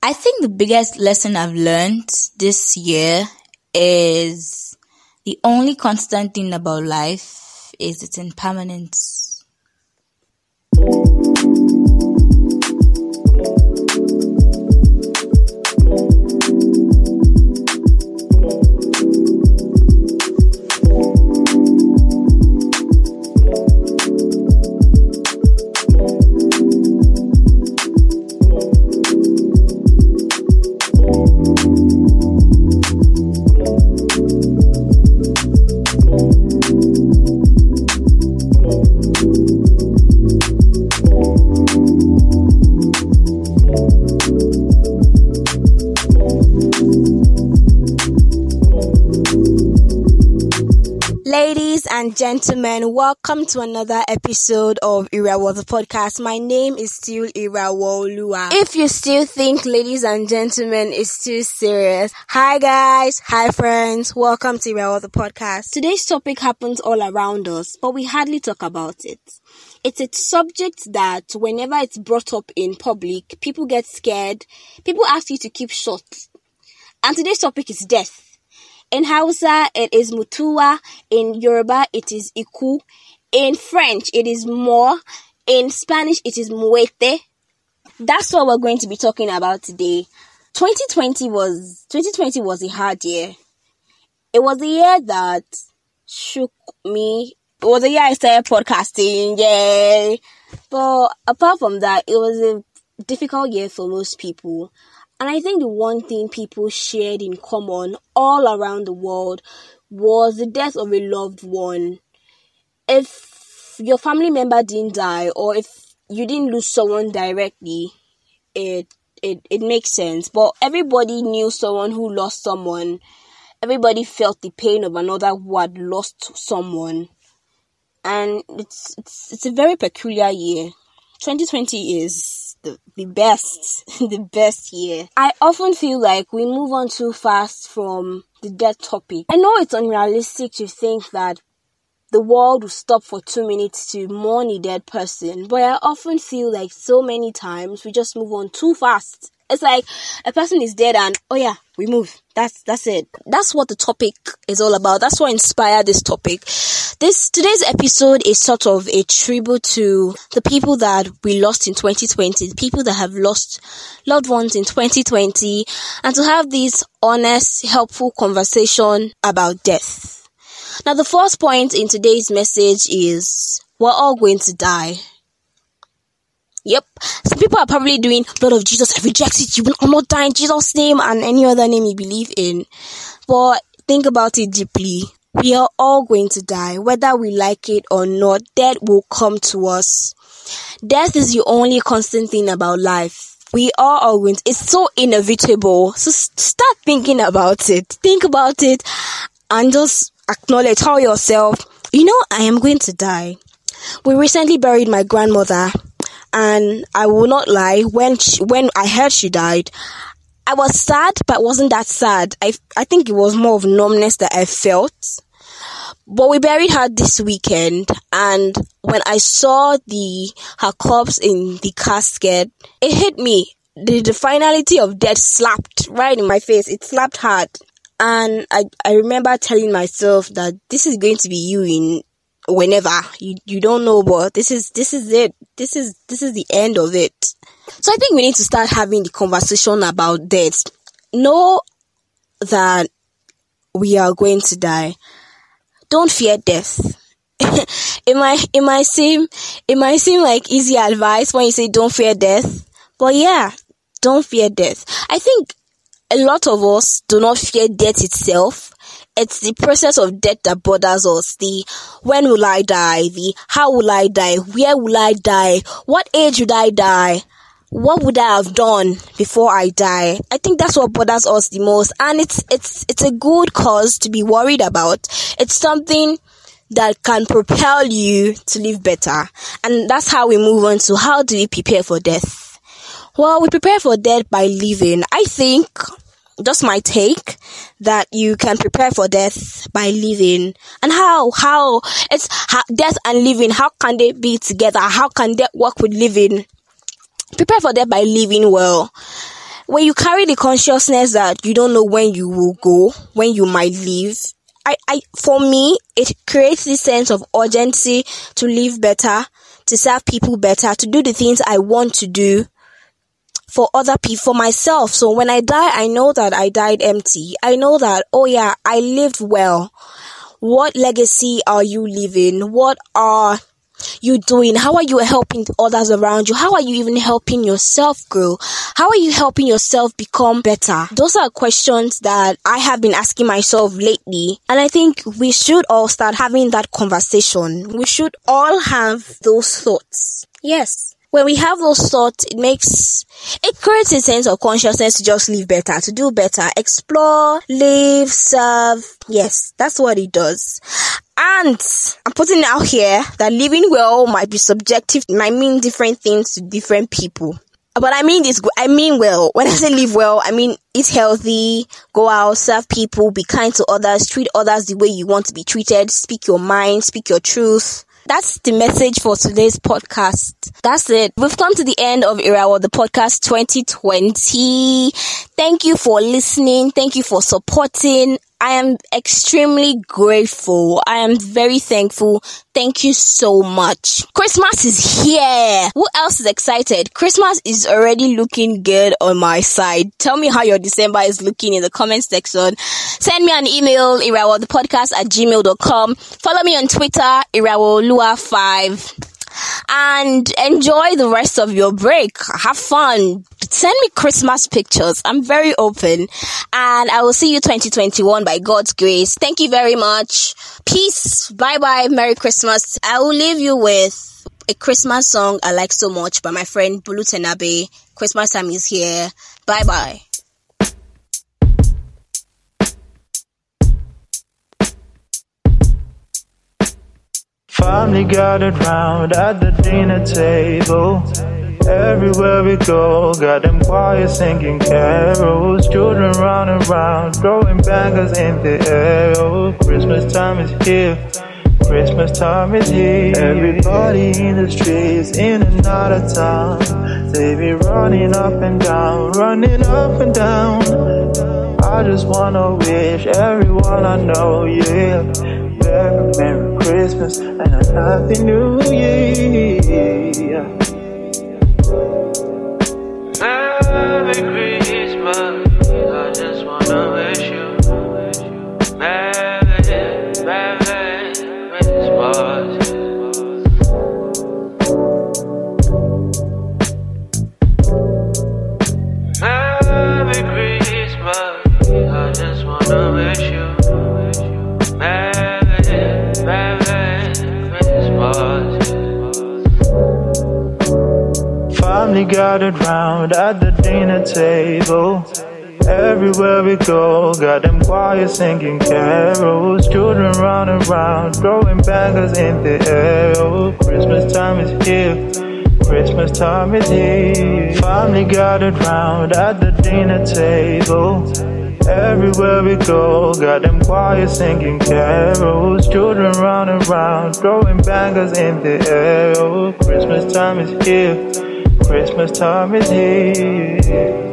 I think the biggest lesson I've learned this year is the only constant thing about life is its impermanence. Ladies and gentlemen, welcome to another episode of Irawo the podcast. My name is still Irawolua. If you still think ladies and gentlemen is too serious, hi guys, hi friends, welcome to Irawo the podcast. Today's topic happens all around us, but we hardly talk about it. It's a subject that whenever it's brought up in public, people get scared. People ask you to keep short. And today's topic is death. In Hausa, it is mutua. In Yoruba, it is iku. In French, it is more. In Spanish, it is muerte. That's what we're going to be talking about today. 2020 was 2020 was a hard year. It was a year that shook me. It was a year I started podcasting, yay! But apart from that, it was a difficult year for most people. And I think the one thing people shared in common all around the world was the death of a loved one. If your family member didn't die or if you didn't lose someone directly, it it, it makes sense. But everybody knew someone who lost someone. Everybody felt the pain of another who had lost someone. And it's it's it's a very peculiar year. 2020 is the, the best, the best year. I often feel like we move on too fast from the death topic. I know it's unrealistic to think that the world will stop for two minutes to mourn a dead person, but I often feel like so many times we just move on too fast. It's like a person is dead and oh yeah, we move. That's that's it. That's what the topic is all about. That's what inspired this topic. This today's episode is sort of a tribute to the people that we lost in 2020, the people that have lost loved ones in 2020, and to have this honest, helpful conversation about death. Now, the first point in today's message is we're all going to die. Yep. Some people are probably doing blood of Jesus. I reject it. You will not die in Jesus' name and any other name you believe in. But think about it deeply. We are all going to die, whether we like it or not. Death will come to us. Death is the only constant thing about life. We are all going to, it's so inevitable. So start thinking about it. Think about it and just acknowledge, tell yourself, you know, I am going to die. We recently buried my grandmother and I will not lie, when she, when I heard she died, I was sad, but wasn't that sad. I I think it was more of numbness that I felt. But we buried her this weekend, and when I saw the her corpse in the casket, it hit me. The, the finality of death slapped right in my face. It slapped hard. And I, I remember telling myself that this is going to be you in whenever. You you don't know but this is this is it. This is this is the end of it. So i think we need to start having the conversation about death. Know that we are going to die. Don't fear death. It might it might seem it might seem like easy advice when you say don't fear death but yeah don't fear death. I think a lot of us do not fear death itself it's the process of death that bothers us. The when will I die? The how will I die? Where will I die? What age would I die? What would I have done before I die? I think that's what bothers us the most. And it's, it's, it's a good cause to be worried about. It's something that can propel you to live better. And that's how we move on to how do we prepare for death? Well, we prepare for death by living. I think just my take that you can prepare for death by living. And how how it's how, death and living how can they be together? How can they work with living? Prepare for death by living well. When you carry the consciousness that you don't know when you will go, when you might leave, I, I, for me, it creates this sense of urgency to live better, to serve people better, to do the things I want to do for other people, for myself. So when I die, I know that I died empty. I know that, oh yeah, I lived well. What legacy are you leaving? What are you doing? How are you helping others around you? How are you even helping yourself grow? How are you helping yourself become better? Those are questions that I have been asking myself lately. And I think we should all start having that conversation. We should all have those thoughts. Yes when we have those thoughts, it makes, it creates a sense of consciousness to just live better, to do better, explore, live, serve. Yes, that's what it does. And I'm putting out here that living well might be subjective, might mean different things to different people. But I mean this, I mean well. When I say live well, I mean eat healthy, go out, serve people, be kind to others, treat others the way you want to be treated, speak your mind, speak your truth that's the message for today's podcast. That's it. We've come to the end of Irawo, the podcast 2020. Thank you for listening. Thank you for supporting. I am extremely grateful. I am very thankful. Thank you so much. Christmas is here. Who else is excited? Christmas is already looking good on my side. Tell me how your December is looking in the comment section. Send me an email, irawodepodcast at gmail.com. Follow me on Twitter, irawolua5 and enjoy the rest of your break. Have fun. Send me Christmas pictures. I'm very open and I will see you 2021 by God's grace. Thank you very much. Peace. Bye bye. Merry Christmas. I will leave you with a Christmas song I like so much by my friend Bulu Tenabe. Christmas time is here. Bye bye. Family gathered round at the dinner table. Everywhere we go, got them choirs singing carols. Children running around, throwing bangers in the air. Oh, Christmas time is here. Christmas time is here. Everybody in the streets, in and out of town. They be running up and down, running up and down. I just wanna wish everyone I know, yeah. Merry, Merry Christmas and a Happy New Year. Merry Christmas, Gathered round at the dinner table. Everywhere we go, got them choirs singing carols. Children running around, throwing bangers in the air. Oh, Christmas time is here. Christmas time is here. Family gathered round at the dinner table. Everywhere we go, got them choirs singing carols. Children running around, throwing bangers in the air. Oh, Christmas time is here. Christmas time is here.